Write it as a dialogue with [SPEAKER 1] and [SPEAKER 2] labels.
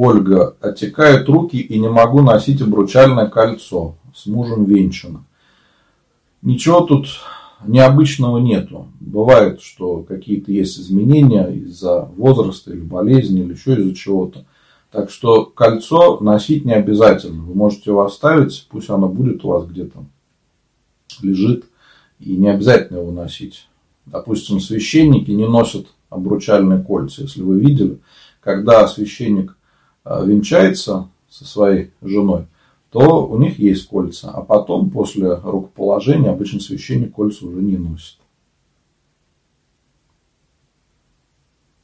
[SPEAKER 1] Ольга, отекают руки и не могу носить обручальное кольцо. С мужем венчано. Ничего тут необычного нету. Бывает, что какие-то есть изменения из-за возраста или болезни, или еще из-за чего-то. Так что кольцо носить не обязательно. Вы можете его оставить, пусть оно будет у вас где-то лежит. И не обязательно его носить. Допустим, священники не носят обручальные кольца. Если вы видели, когда священник венчается со своей женой, то у них есть кольца. А потом, после рукоположения, обычно священник кольца уже не носит.